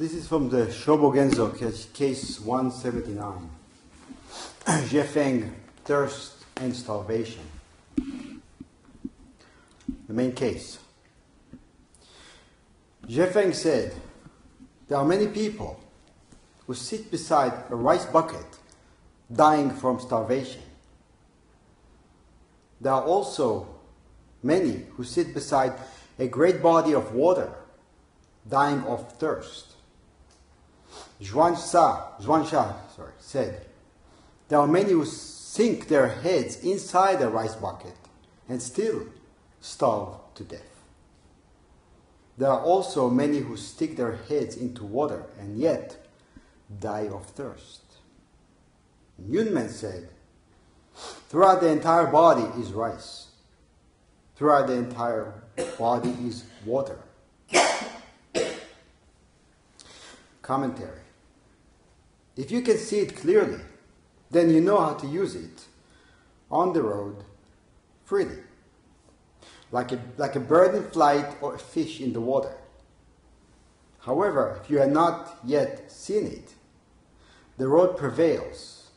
This is from the Shobogenzo, case- case 179. Xuefeng, thirst and starvation. The main case. Xuefeng said, There are many people who sit beside a rice bucket dying from starvation. There are also many who sit beside a great body of water dying of thirst. Zhuangzi, Xuansha sorry, said, There are many who sink their heads inside a rice bucket and still starve to death. There are also many who stick their heads into water and yet die of thirst. Yunmen said, Throughout the entire body is rice. Throughout the entire body is water. Commentary. If you can see it clearly, then you know how to use it on the road freely. Like a, like a bird in flight or a fish in the water. However, if you have not yet seen it, the road prevails,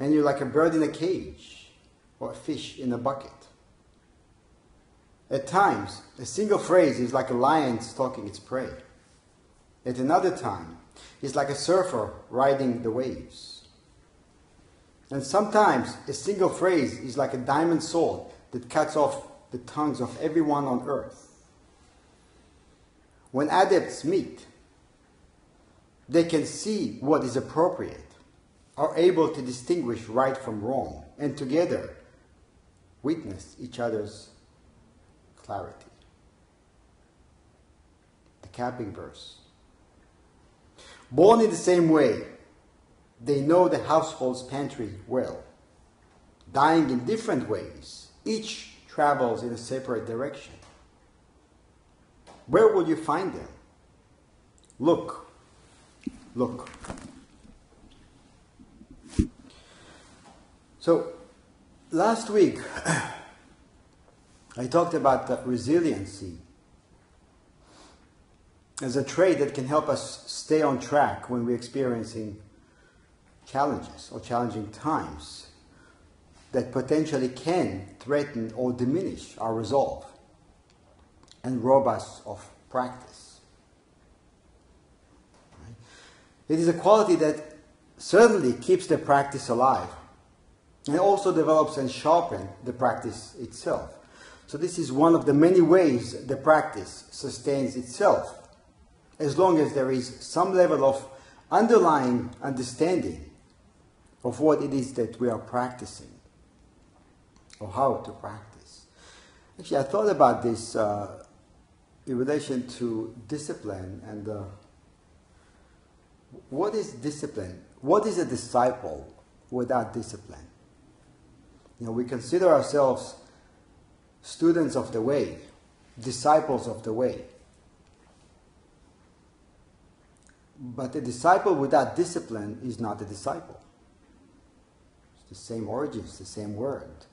and you're like a bird in a cage or a fish in a bucket. At times, a single phrase is like a lion stalking its prey. At another time, it's like a surfer riding the waves. And sometimes a single phrase is like a diamond sword that cuts off the tongues of everyone on earth. When adepts meet, they can see what is appropriate, are able to distinguish right from wrong, and together witness each other's clarity. The capping verse. Born in the same way, they know the household's pantry well. Dying in different ways, each travels in a separate direction. Where will you find them? Look, look. So, last week, I talked about resiliency as a trait that can help us stay on track when we're experiencing challenges or challenging times that potentially can threaten or diminish our resolve and rob us of practice. Right? It is a quality that certainly keeps the practice alive and also develops and sharpens the practice itself. So, this is one of the many ways the practice sustains itself, as long as there is some level of underlying understanding of what it is that we are practicing or how to practice. Actually, I thought about this uh, in relation to discipline and uh, what is discipline? What is a disciple without discipline? You know, we consider ourselves students of the way, disciples of the way. But a disciple without discipline is not a disciple. It's the same origins, the same word.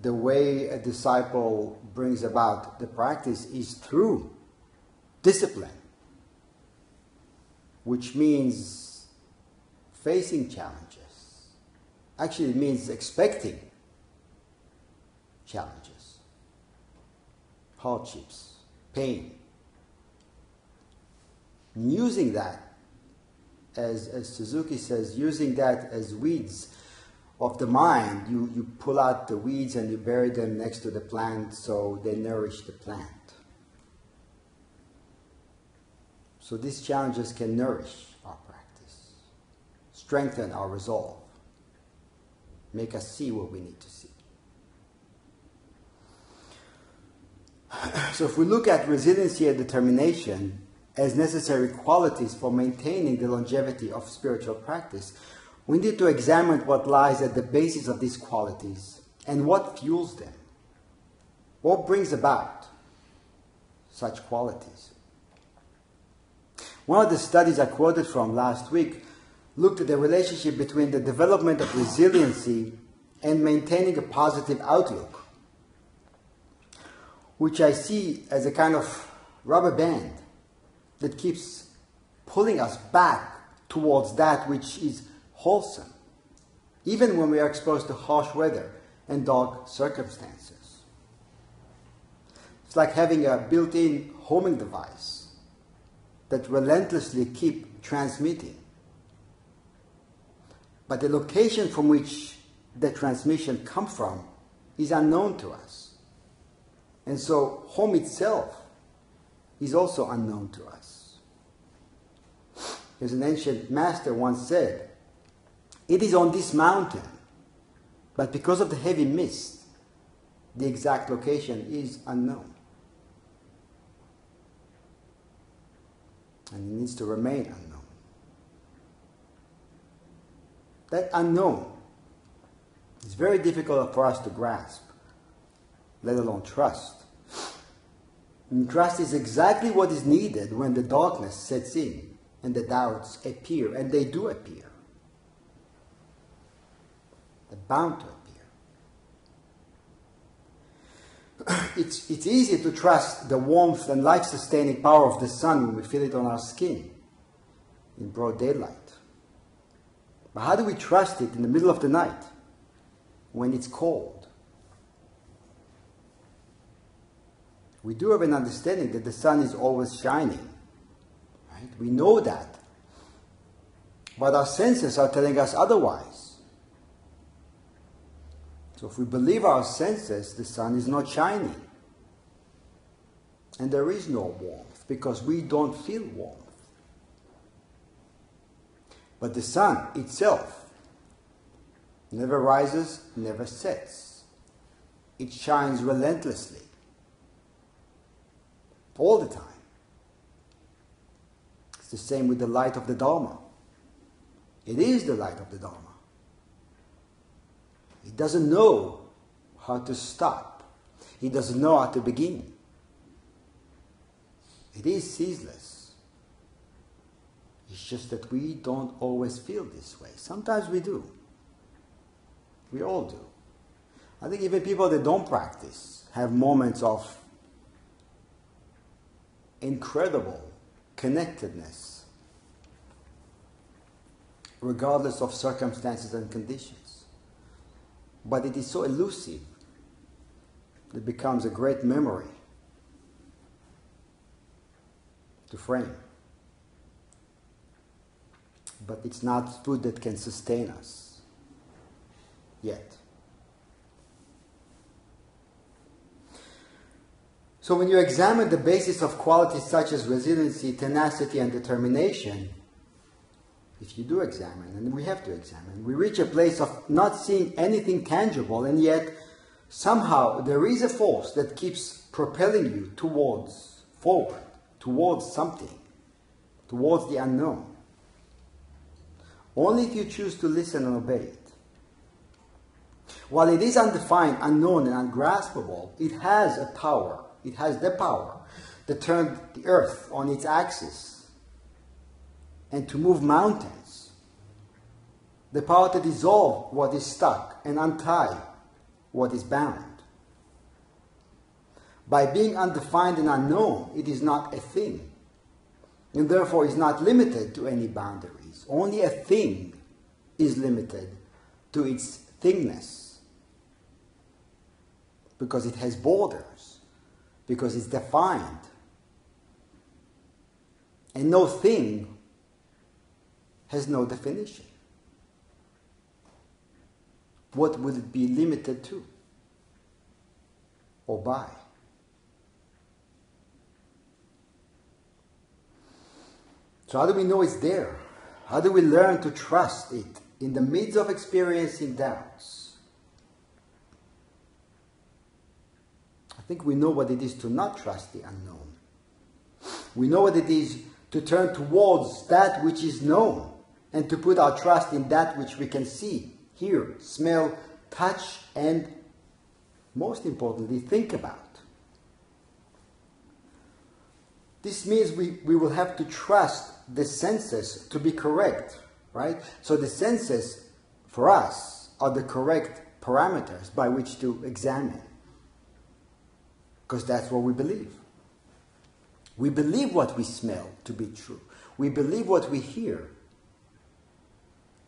The way a disciple brings about the practice is through discipline, which means facing challenges. Actually, it means expecting challenges, hardships, pain. Using that, as, as Suzuki says, using that as weeds of the mind, you, you pull out the weeds and you bury them next to the plant so they nourish the plant. So these challenges can nourish our practice, strengthen our resolve, make us see what we need to see. So if we look at resiliency and determination as necessary qualities for maintaining the longevity of spiritual practice, we need to examine what lies at the basis of these qualities and what fuels them. What brings about such qualities? One of the studies I quoted from last week looked at the relationship between the development of resiliency and maintaining a positive outlook, which I see as a kind of rubber band that keeps pulling us back towards that which is wholesome, even when we are exposed to harsh weather and dark circumstances. It's like having a built in homing device that relentlessly keep transmitting. But the location from which the transmission comes from is unknown to us. And so home itself is also unknown to us. As an ancient master once said, it is on this mountain, but because of the heavy mist, the exact location is unknown. And it needs to remain unknown. That unknown is very difficult for us to grasp, let alone trust. And trust is exactly what is needed when the darkness sets in and the doubts appear, and they do appear. They're bound to appear. it's, it's easy to trust the warmth and life sustaining power of the sun when we feel it on our skin in broad daylight. But how do we trust it in the middle of the night when it's cold? We do have an understanding that the sun is always shining. Right? We know that. But our senses are telling us otherwise. So if we believe our senses, the sun is not shining. And there is no warmth because we don't feel warmth. But the sun itself never rises, never sets. It shines relentlessly all the time. It's the same with the light of the Dharma. It is the light of the Dharma. It doesn't know how to stop. He doesn't know how to begin. It is ceaseless. It's just that we don't always feel this way. Sometimes we do. We all do. I think even people that don't practice have moments of incredible connectedness, regardless of circumstances and conditions. But it is so elusive, it becomes a great memory to frame. But it's not food that can sustain us yet. So when you examine the basis of qualities such as resiliency, tenacity, and determination, if you do examine, and we have to examine, we reach a place of not seeing anything tangible, and yet somehow there is a force that keeps propelling you towards, forward, towards something, towards the unknown. Only if you choose to listen and obey it. While it is undefined, unknown, and ungraspable, it has a power it has the power to turn the earth on its axis and to move mountains. The power to dissolve what is stuck and untie what is bound. By being undefined and unknown, it is not a thing, and therefore is not limited to any boundaries. Only a thing is limited to its thingness because it has borders because it's defined. And no thing has no definition. What would it be limited to or by? So, how do we know it's there? How do we learn to trust it in the midst of experiencing doubts? I think we know what it is to not trust the unknown. We know what it is to turn towards that which is known and to put our trust in that which we can see, hear, smell, touch, and most importantly, think about. This means we, we will have to trust the senses to be correct, right? So the senses, for us, are the correct parameters by which to examine because that's what we believe. We believe what we smell to be true. We believe what we hear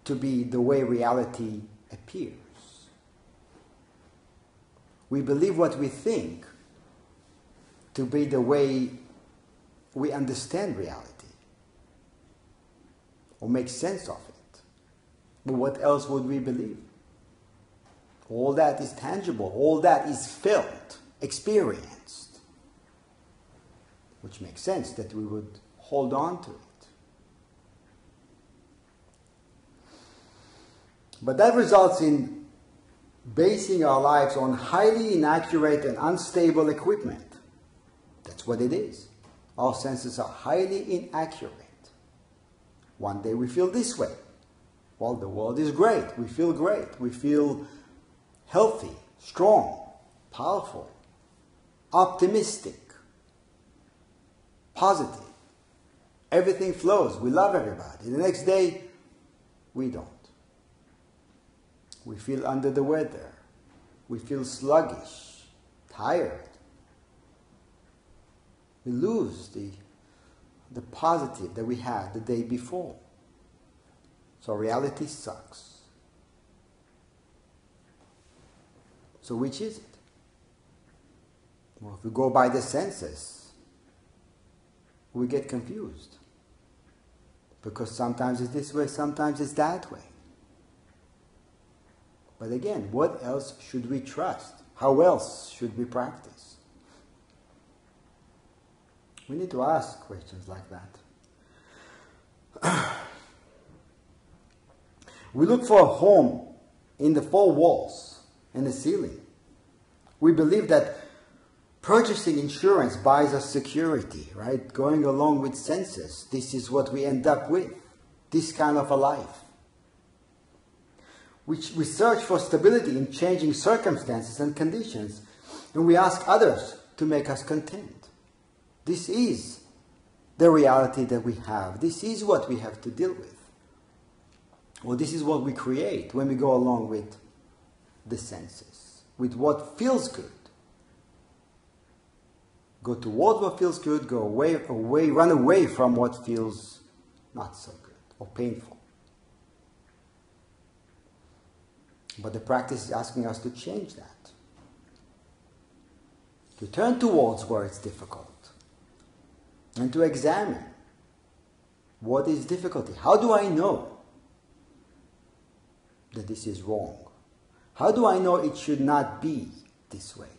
to be the way reality appears. We believe what we think to be the way we understand reality or make sense of it. But what else would we believe? All that is tangible, all that is felt, experienced, which makes sense that we would hold on to it. But that results in basing our lives on highly inaccurate and unstable equipment. That's what it is. Our senses are highly inaccurate. One day we feel this way. Well, the world is great. We feel great. We feel healthy, strong, powerful, optimistic, positive. Everything flows. We love everybody. The next day, we don't. We feel under the weather. We feel sluggish, tired. We lose the, the positive that we had the day before. So reality sucks. So which is it? Well, if we go by the senses, we get confused. Because sometimes it's this way, sometimes it's that way. But again, what else should we trust? How else should we practice? We need to ask questions like that. we look for a home in the four walls and the ceiling. We believe that purchasing insurance buys us security, right? Going along with senses. This is what we end up with. This kind of a life which we search for stability in changing circumstances and conditions, and we ask others to make us content. This is the reality that we have. This is what we have to deal with. Or this is what we create when we go along with the senses, with what feels good. Go towards what feels good, go away, away, run away from what feels not so good or painful. But the practice is asking us to change that. To turn towards where it's difficult. And to examine what is difficulty. How do I know that this is wrong? How do I know it should not be this way?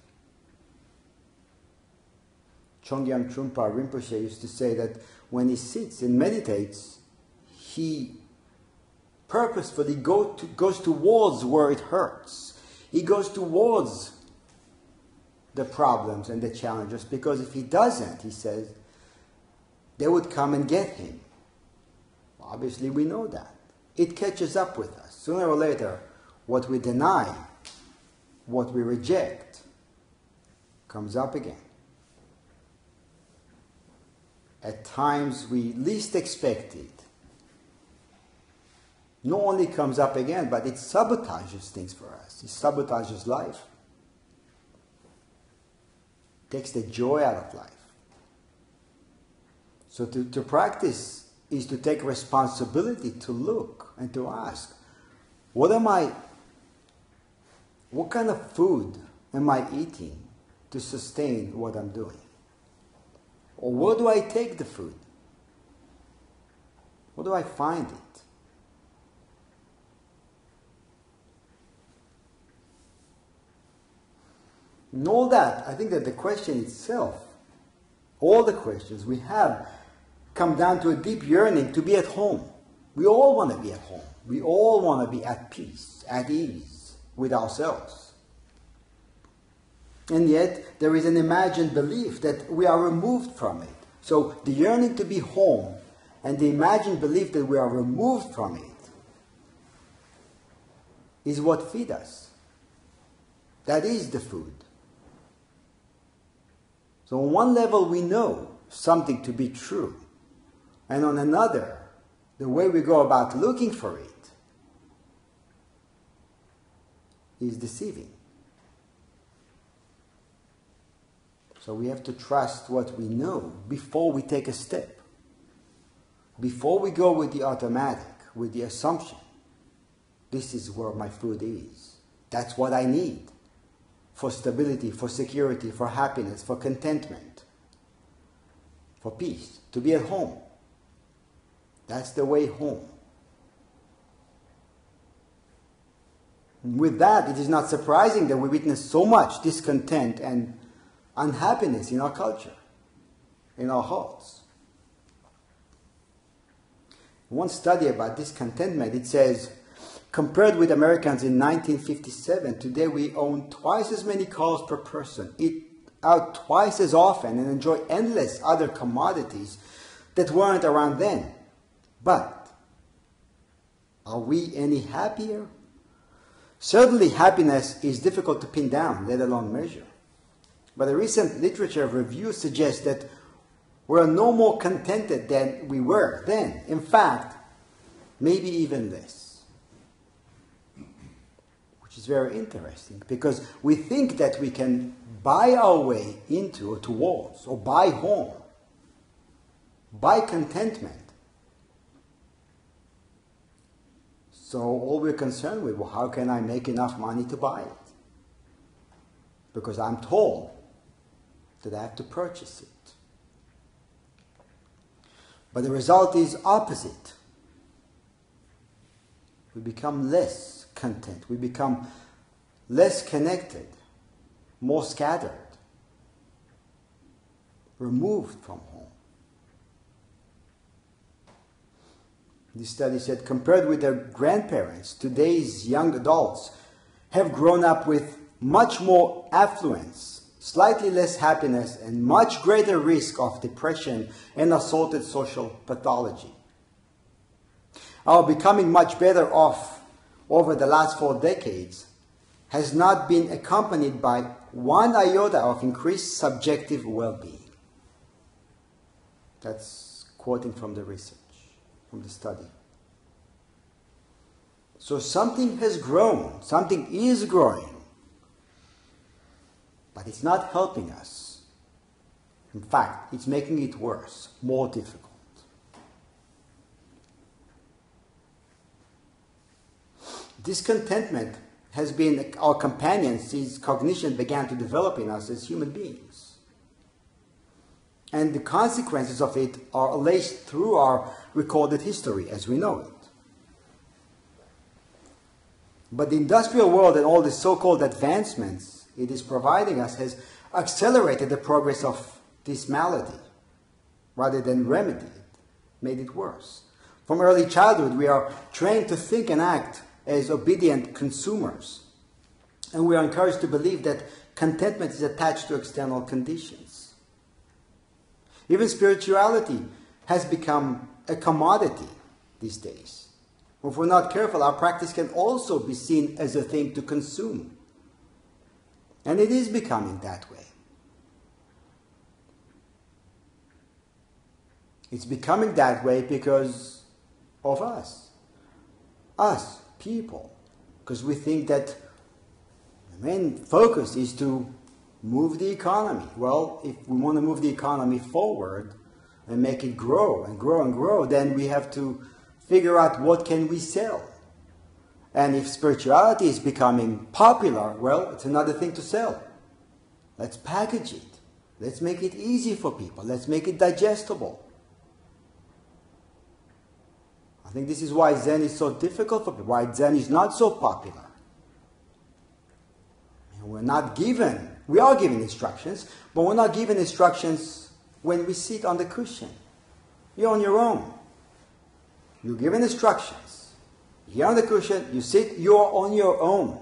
Chogyam Trungpa Rinpoche used to say that when he sits and meditates, he purposefully go to, goes towards where it hurts. He goes towards the problems and the challenges because if he doesn't, he says, they would come and get him. Obviously, we know that. It catches up with us. Sooner or later, what we deny, what we reject, comes up again. At times we least expect it, not only comes up again, but it sabotages things for us. It sabotages life. Takes the joy out of life. So to, to practice is to take responsibility to look and to ask, what am I, what kind of food am I eating to sustain what I'm doing? Or where do I take the food? Where do I find it? And all that, I think that the question itself, all the questions we have, come down to a deep yearning to be at home. We all want to be at home. We all want to be at peace, at ease with ourselves. And yet, there is an imagined belief that we are removed from it. So, the yearning to be home and the imagined belief that we are removed from it is what feed us. That is the food. So on one level we know something to be true. And on another, the way we go about looking for it is deceiving. So we have to trust what we know before we take a step. before we go with the automatic, with the assumption, this is where my food is. That's what I need for stability, for security, for happiness, for contentment, for peace, to be at home. That's the way home. With that, it is not surprising that we witness so much discontent and unhappiness in our culture, in our hearts. One study about discontentment, it says, compared with Americans in 1957, today we own twice as many cars per person, eat out twice as often, and enjoy endless other commodities that weren't around then. But are we any happier? Certainly, happiness is difficult to pin down, let alone measure. But a recent literature review suggests that we're no more contented than we were then. In fact, maybe even less. Which is very interesting because we think that we can buy our way into or towards or buy home, buy contentment So all we're concerned with, well, how can I make enough money to buy it? Because I'm told that I have to purchase it. But the result is opposite. We become less content. We become less connected, more scattered, removed from home. This study said, compared with their grandparents, today's young adults have grown up with much more affluence, slightly less happiness, and much greater risk of depression and assorted social pathology. Our becoming much better off over the last four decades has not been accompanied by one iota of increased subjective well being. That's quoting from the research from the study. So something has grown, something is growing, but it's not helping us. In fact, it's making it worse, more difficult. Discontentment has been our companion since cognition began to develop in us as human beings and the consequences of it are alleged through our recorded history as we know it. But the industrial world and all the so called advancements it is providing us has accelerated the progress of this malady rather than remedied it, made it worse. From early childhood, we are trained to think and act as obedient consumers. And we are encouraged to believe that contentment is attached to external conditions. Even spirituality has become a commodity these days. If we're not careful, our practice can also be seen as a thing to consume. And it is becoming that way. It's becoming that way because of us. Us, people. Because we think that the main focus is to move the economy. Well, if we want to move the economy forward and make it grow and grow and grow, then we have to figure out what can we sell. And if spirituality is becoming popular, well, it's another thing to sell. Let's package it. Let's make it easy for people. Let's make it digestible. I think this is why Zen is so difficult for people, why Zen is not so popular. We're not given we are given instructions, but we're not given instructions when we sit on the cushion. You're on your own. You're given instructions. You're on the cushion, you sit, you're on your own.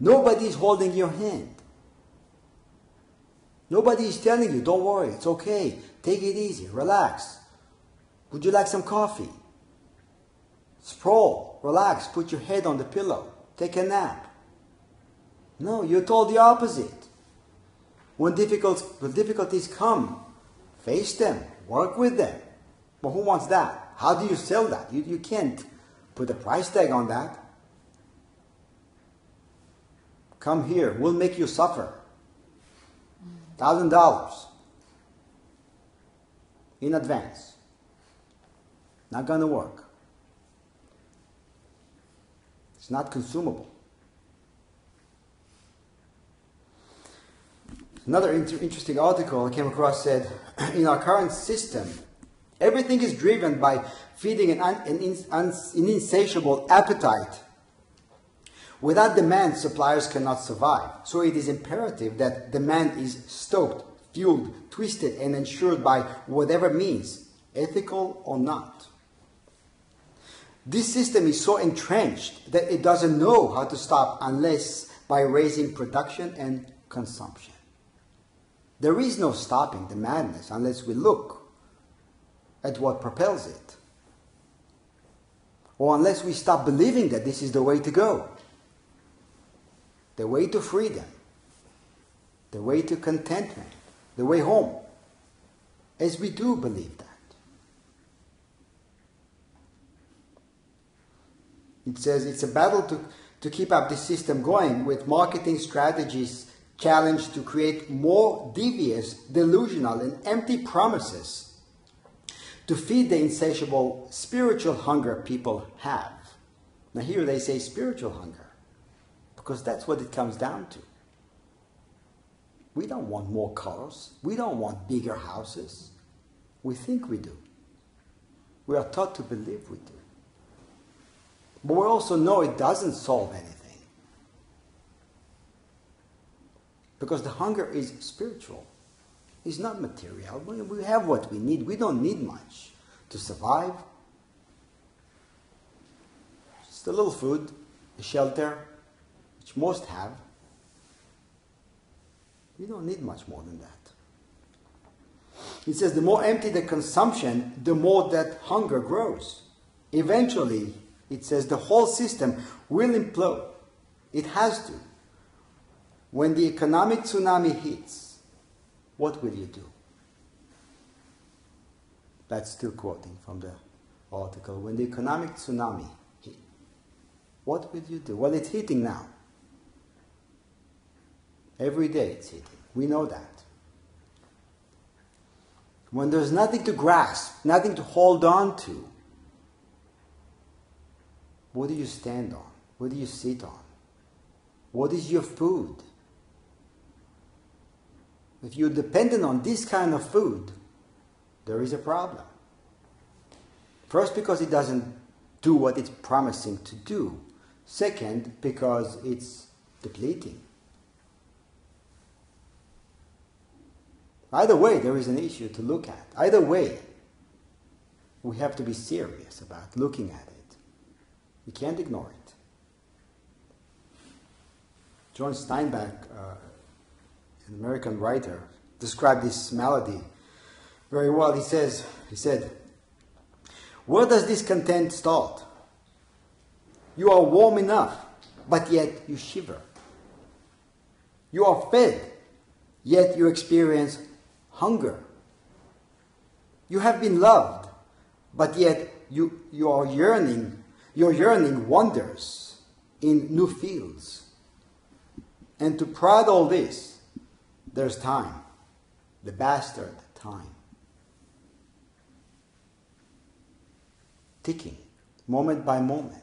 Nobody's holding your hand. Nobody is telling you, don't worry, it's okay. Take it easy, relax. Would you like some coffee? Sprawl, relax, put your head on the pillow, take a nap. No, you're told the opposite. When, difficult, when difficulties come, face them, work with them. But who wants that? How do you sell that? You, you can't put a price tag on that. Come here, we'll make you suffer. Thousand dollars in advance. Not to work. It's not consumable. Another inter- interesting article I came across said in our current system, everything is driven by feeding an, un- an, an insatiable appetite. Without demand, suppliers cannot survive. So it is imperative that demand is stoked, fueled, twisted, and ensured by whatever means, ethical or not. This system is so entrenched that it doesn't know how to stop unless by raising production and consumption. There is no stopping the madness unless we look at what propels it. Or unless we stop believing that this is the way to go. The way to freedom. The way to contentment. The way home. As we do believe that. It says it's a battle to, to keep up the system going with marketing strategies challenged to create more devious, delusional, and empty promises to feed the insatiable spiritual hunger people have. Now, here they say spiritual hunger because that's what it comes down to. We don't want more cars, we don't want bigger houses. We think we do. We are taught to believe we do. But we also know it doesn't solve anything. Because the hunger is spiritual. It's not material. We have what we need. We don't need much to survive. Just a little food, a shelter, which most have. We don't need much more than that. It says the more empty the consumption, the more that hunger grows. Eventually, it says the whole system will implode. It has to. When the economic tsunami hits, what will you do? That's still quoting from the article. When the economic tsunami hit, what will you do? Well, it's hitting now. Every day it's hitting. We know that. When there's nothing to grasp, nothing to hold on to, what do you stand on? What do you sit on? What is your food? If you're dependent on this kind of food, there is a problem. First, because it doesn't do what it's promising to do. Second, because it's depleting. Either way, there is an issue to look at. Either way, we have to be serious about looking at it. We can't ignore it. John Steinbeck, uh, an American writer, described this malady very well. He says, he said, where does this content start? You are warm enough, but yet you shiver. You are fed, yet you experience hunger. You have been loved, but yet you, you are yearning, your yearning wanders in new fields. And to prod all this, there's time, the bastard time. Ticking, moment by moment.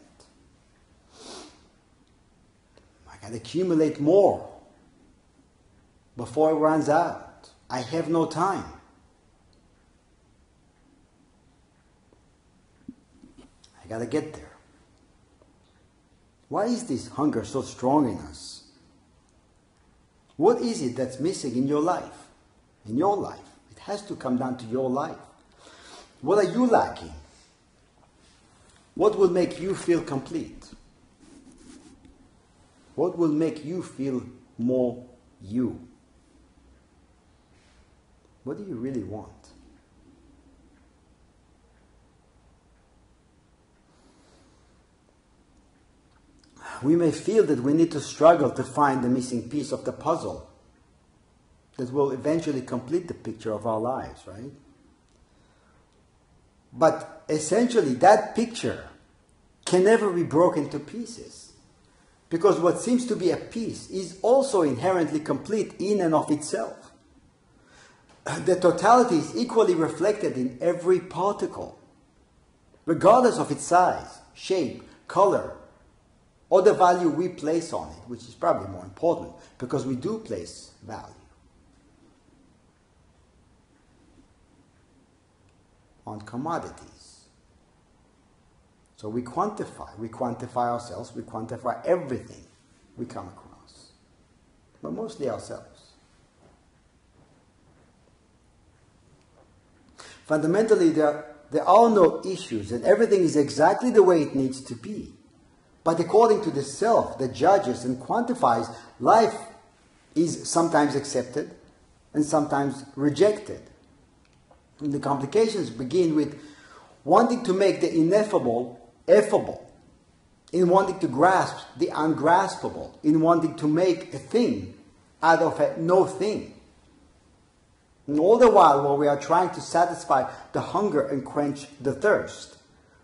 I can accumulate more before it runs out. I have no time. I gotta get there. Why is this hunger so strong in us? What is it that's missing in your life? In your life. It has to come down to your life. What are you lacking? What will make you feel complete? What will make you feel more you? What do you really want? We may feel that we need to struggle to find the missing piece of the puzzle that will eventually complete the picture of our lives, right? But essentially, that picture can never be broken to pieces. Because what seems to be a piece is also inherently complete in and of itself. The totality is equally reflected in every particle. regardless of its size, shape, color, or the value we place on it, which is probably more important because we do place value on commodities. So we quantify, we quantify ourselves, we quantify everything we come across, but mostly ourselves. Fundamentally, there, there are no issues, and everything is exactly the way it needs to be. But according to the self that judges and quantifies, life is sometimes accepted and sometimes rejected. And the complications begin with wanting to make the ineffable effable, in wanting to grasp the ungraspable, in wanting to make a thing out of a no thing. And all the while, while we are trying to satisfy the hunger and quench the thirst,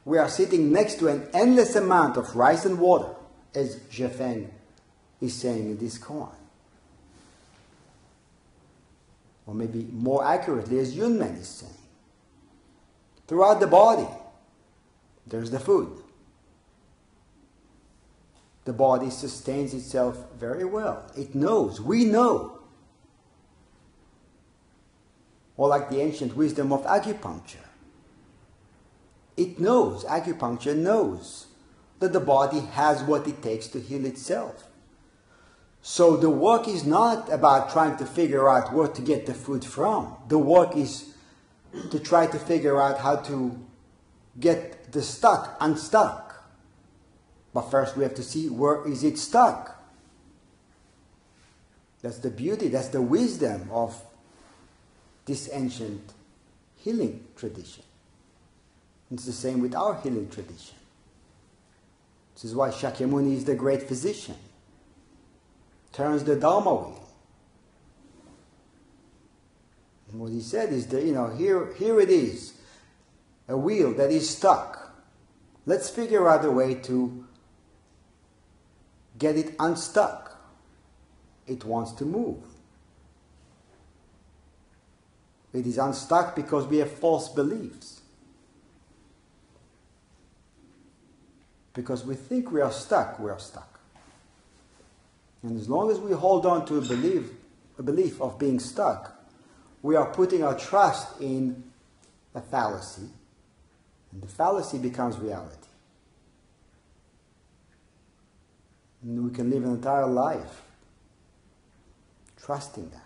we are sitting next to an endless amount of rice and water, as Xuefeng is saying in this koan. Or maybe more accurately, as Yunmen is saying. Throughout the body, there's the food. The body sustains itself very well. It knows, we know. Or like the ancient wisdom of acupuncture it knows, acupuncture knows, that the body has what it takes to heal itself. So the work is not about trying to figure out where to get the food from. The work is to try to figure out how to get the stuck unstuck. But first we have to see where is it stuck. That's the beauty, that's the wisdom of this ancient healing tradition. It's the same with our healing tradition. This is why Shakyamuni is the great physician. Turns the Dharma wheel. And what he said is that, you know, here, here it is, a wheel that is stuck. Let's figure out a way to get it unstuck. It wants to move. It is unstuck because we have false beliefs. Because we think we are stuck, we are stuck. And as long as we hold on to a belief, a belief of being stuck, we are putting our trust in a fallacy, and the fallacy becomes reality. And we can live an entire life trusting that.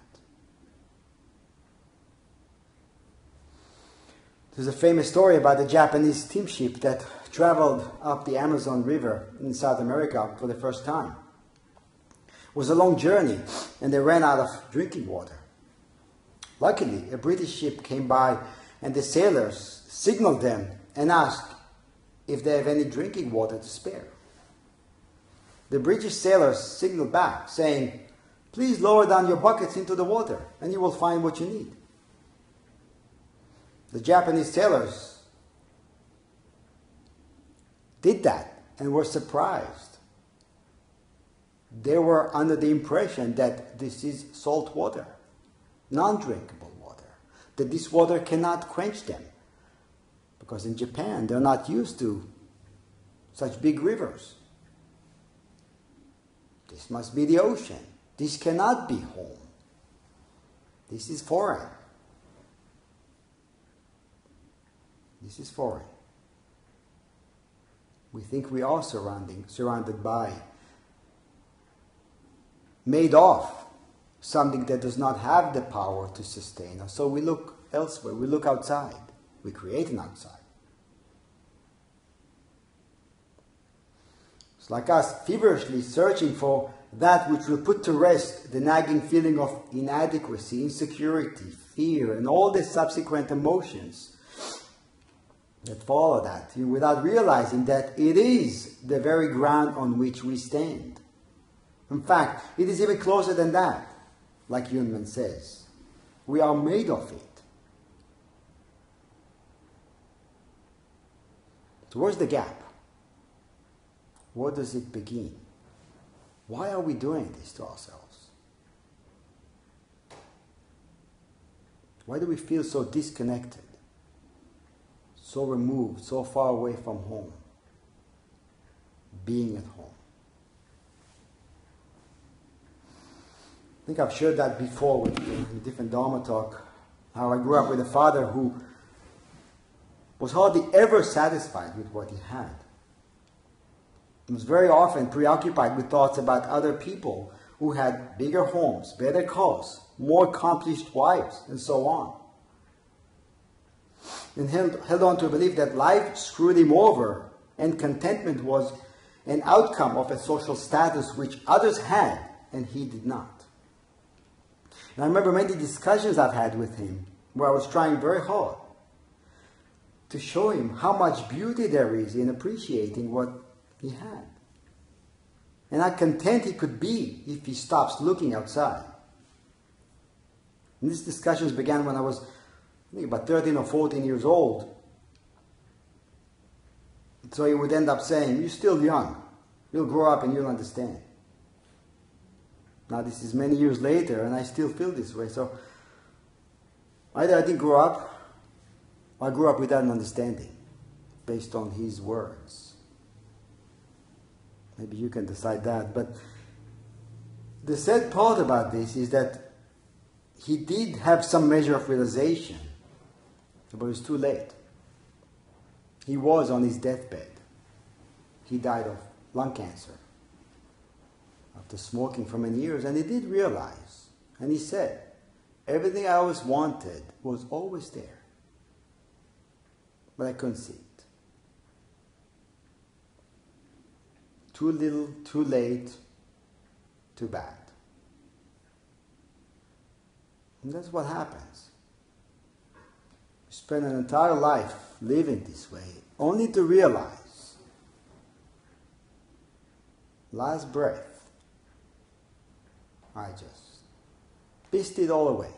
There's a famous story about a Japanese steamship that traveled up the Amazon River in South America for the first time. It was a long journey and they ran out of drinking water. Luckily, a British ship came by and the sailors signaled them and asked if they have any drinking water to spare. The British sailors signaled back, saying, Please lower down your buckets into the water and you will find what you need. The Japanese sailors did that and were surprised. They were under the impression that this is salt water, non drinkable water, that this water cannot quench them. Because in Japan, they're not used to such big rivers. This must be the ocean. This cannot be home. This is foreign. This is foreign we think we are surrounding, surrounded by, made of something that does not have the power to sustain us. So we look elsewhere, we look outside, we create an outside. It's like us feverishly searching for that which will put to rest the nagging feeling of inadequacy, insecurity, fear, and all the subsequent emotions that follow that without realizing that it is the very ground on which we stand. In fact, it is even closer than that, like Yunmen says. We are made of it. So, where's the gap? Where does it begin? Why are we doing this to ourselves? Why do we feel so disconnected? So removed, so far away from home, being at home. I think I've shared that before with a different Dharma talk, how I grew up with a father who was hardly ever satisfied with what he had. He was very often preoccupied with thoughts about other people who had bigger homes, better cars, more accomplished wives, and so on. And held, held on to a belief that life screwed him over and contentment was an outcome of a social status which others had and he did not. And I remember many discussions I've had with him where I was trying very hard to show him how much beauty there is in appreciating what he had. And how content he could be if he stops looking outside. And these discussions began when I was, I think, about 13 or 14 years old. So he would end up saying, You're still young. You'll grow up and you'll understand. Now, this is many years later, and I still feel this way. So, either I didn't grow up, or I grew up without an understanding based on his words. Maybe you can decide that. But the sad part about this is that he did have some measure of realization, but it was too late. He was on his deathbed. He died of lung cancer after smoking for many years, and he did realize, and he said, everything I always wanted was always there, but I couldn't see it. Too little, too late, too bad. And that's what happens. Spend an entire life living this way, only to realize, last breath, I just pissed it all away,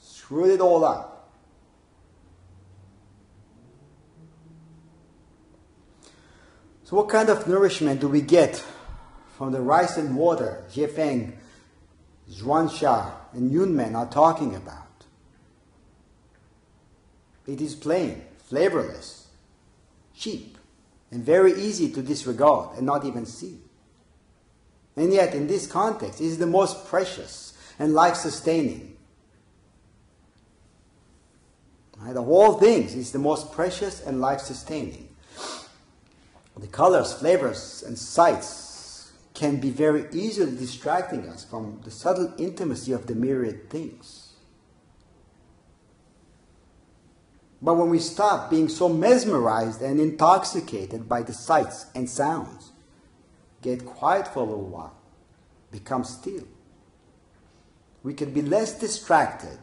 screwed it all up. So, what kind of nourishment do we get from the rice and water Xuefeng, Xuansha, and Yunmen are talking about? It is plain, flavorless, cheap, and very easy to disregard and not even see. And yet, in this context, it is the most precious and life sustaining. Right? Of all things, it's the most precious and life sustaining. The colors, flavors, and sights can be very easily distracting us from the subtle intimacy of the myriad things. But when we stop being so mesmerized and intoxicated by the sights and sounds, get quiet for a little while, become still. We can be less distracted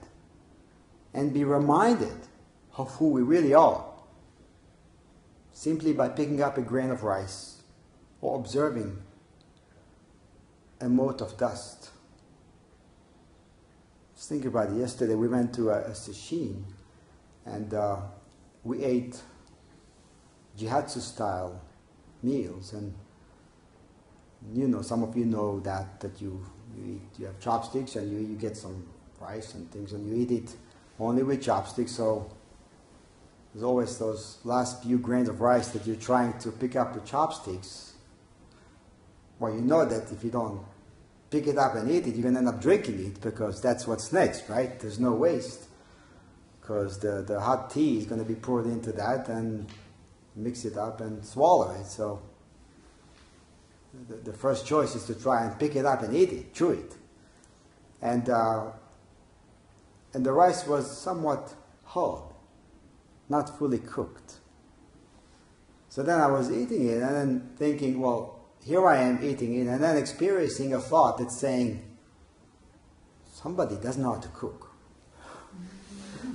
and be reminded of who we really are simply by picking up a grain of rice or observing a mote of dust. Just think about it. Yesterday we went to a, a sesshin and uh, we ate jihatsu style meals and you know, some of you know that that you you, eat, you have chopsticks and you, you get some rice and things and you eat it only with chopsticks. So there's always those last few grains of rice that you're trying to pick up with chopsticks. Well, you know that if you don't pick it up and eat it, you're going to end up drinking it because that's what's next, right? There's no waste because the, the hot tea is going to be poured into that and mix it up and swallow it. So the, the, first choice is to try and pick it up and eat it, chew it. And, uh, and the rice was somewhat hard, not fully cooked. So then I was eating it and then thinking, well, here I am eating it, and then experiencing a thought that's saying, somebody doesn't know how to cook.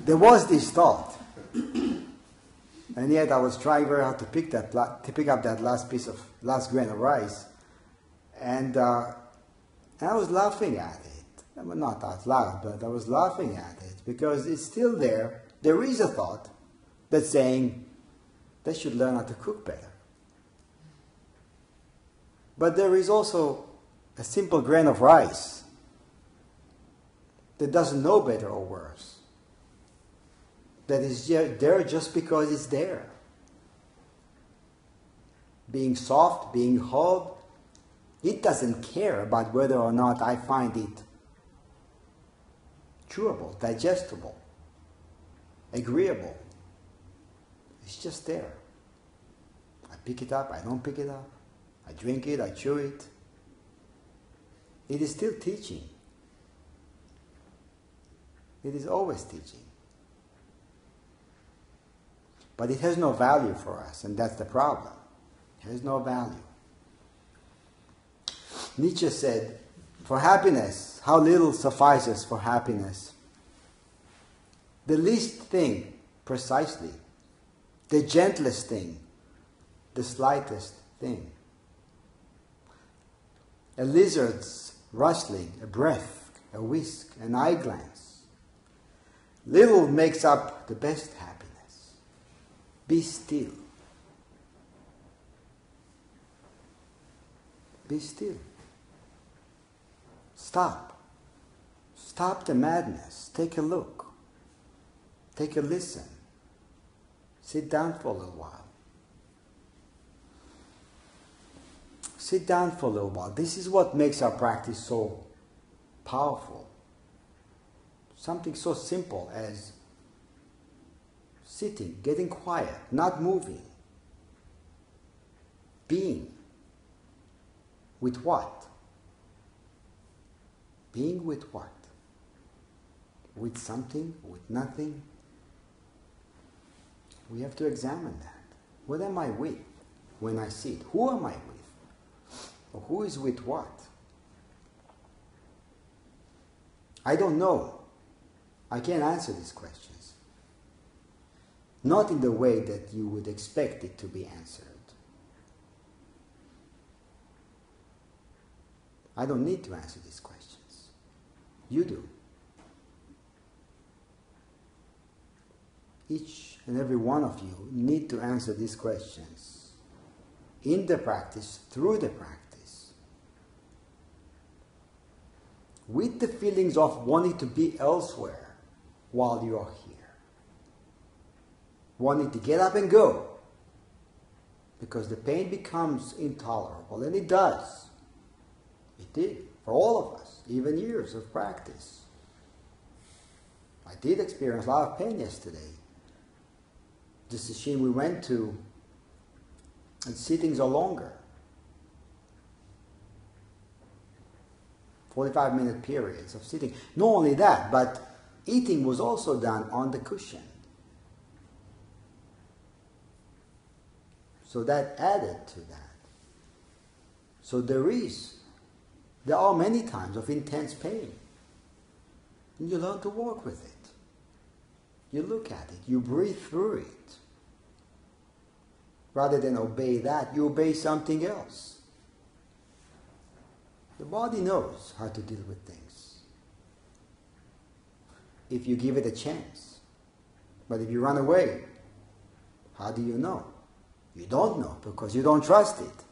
There was this thought. And yet I was trying very hard to pick that to pick up that last piece of last grain of rice, and, uh, and I was laughing at it. Well, not out loud, but I was laughing at it because it's still there. There is a thought that's saying they should learn how to cook better. But there is also a simple grain of rice that doesn't know better or worse, that is there just because it's there. Being soft, being hard, it doesn't care about whether or not I find it chewable, digestible, agreeable. It's just there. I pick it up, I don't pick it up. I drink it, I chew it. It is still teaching. It is always teaching. But it has no value for us, and that's the problem. It has no value. Nietzsche said, For happiness, how little suffices for happiness. The least thing, precisely, the gentlest thing, the slightest thing. A lizard's rustling, a breath, a whisk, an eye glance. Little makes up the best happiness. Be still. Be still. Stop. Stop the madness. Take a look. Take a listen. Sit down for a little while. Sit down for a little while. This is what makes our practice so powerful. Something so simple as sitting, getting quiet, not moving, being. With what? Being with what? With something, with nothing? We have to examine that. What am I with when I sit? Who am I with? Or who is with what? I don't know. I can't answer this questions. Not in the way that you would expect it to be answered. I don't need to answer these questions. You do. Each and every one of you need to answer these questions in the practice, through the practice, with the feelings of wanting to be elsewhere while you are here, wanting to get up and go because the pain becomes intolerable, and it does. It did for all of us, even years of practice. I did experience a lot of pain yesterday. The sesshin we went to, and sittings are longer. 45 minute periods of sitting. Not only that, but eating was also done on the cushion. So that added to that. So there is there are many times of intense pain. And you learn to work with it. You look at it, you breathe through it. Rather than obey that, you obey something else. The body knows how to deal with things. If you give it a chance. But if you run away, how do you know? You don't know because you don't trust it.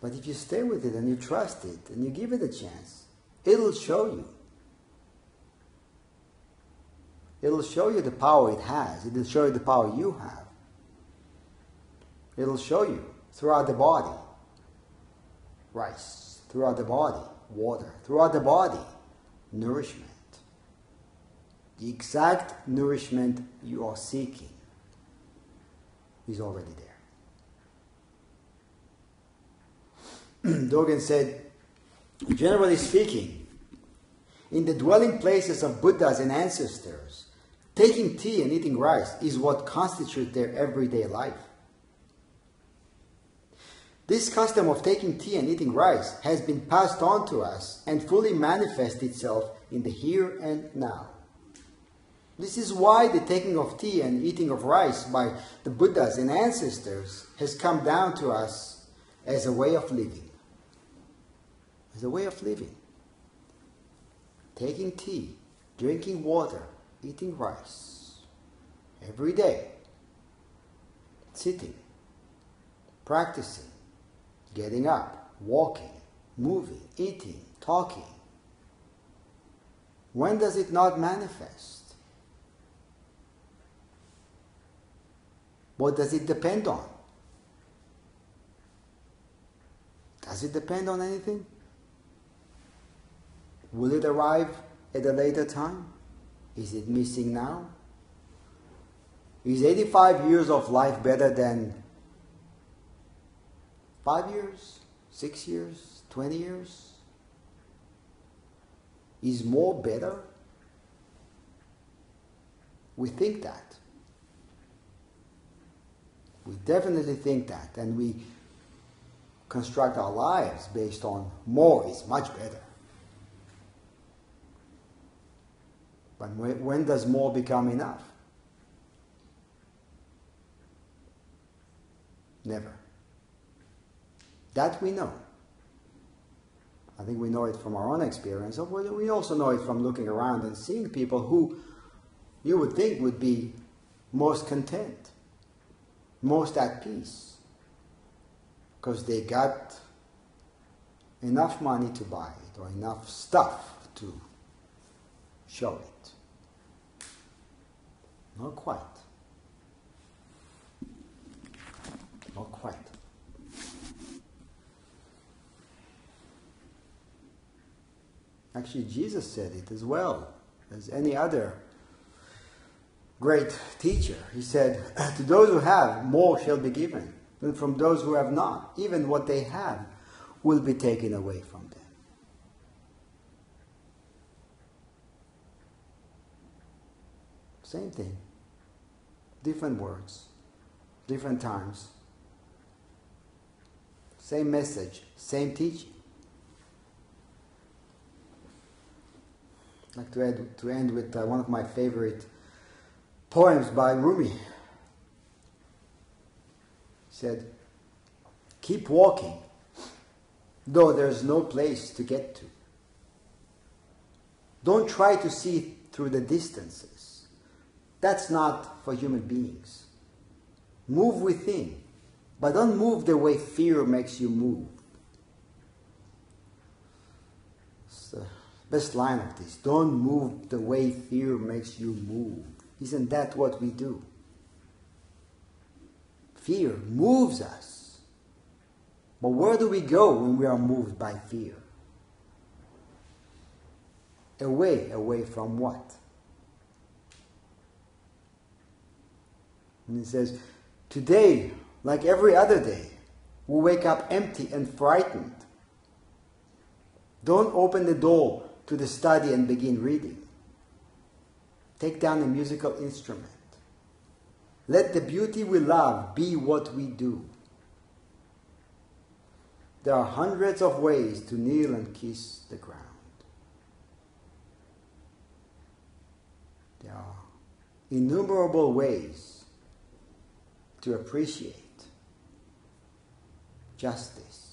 But if you stay with it and you trust it and you give it a chance, it'll show you. It'll show you the power it has. It'll show you the power you have. It'll show you throughout the body rice, throughout the body water, throughout the body nourishment. The exact nourishment you are seeking is already there. Dogen said, generally speaking, in the dwelling places of Buddhas and ancestors, taking tea and eating rice is what constitutes their everyday life. This custom of taking tea and eating rice has been passed on to us and fully manifests itself in the here and now. This is why the taking of tea and eating of rice by the Buddhas and ancestors has come down to us as a way of living. As a way of living. Taking tea, drinking water, eating rice. Every day, sitting, practicing, getting up, walking, moving, eating, talking. When does it not manifest? What does it depend on? Does it depend on anything? Will it arrive at a later time? Is it missing now? Is 85 years of life better than 5 years, 6 years, 20 years? Is more better? We think that. We definitely think that, and we construct our lives based on more is much better. But when does more become enough? Never. That we know. I think we know it from our own experience. We also know it from looking around and seeing people who you would think would be most content, most at peace, because they got enough money to buy it or enough stuff to show it. Not quite. Not quite. Actually, Jesus said it as well as any other great teacher. He said, To those who have, more shall be given. And from those who have not, even what they have will be taken away from them. Same thing. Different words, different times. Same message, same teaching. Like to end, to end with uh, one of my favorite poems by Rumi. He said, Keep walking, though there's no place to get to. Don't try to see through the distances. That's not for human beings. Move within, but don't move the way fear makes you move. It's the best line of this. Don't move the way fear makes you move. Isn't that what we do? Fear moves us. But where do we go when we are moved by fear? Away, away from what? And he says, Today, like every other day, we wake up empty and frightened. Don't open the door to the study and begin reading. Take down a musical instrument. Let the beauty we love be what we do. There are hundreds of ways to kneel and kiss the ground. There are innumerable ways to appreciate justice,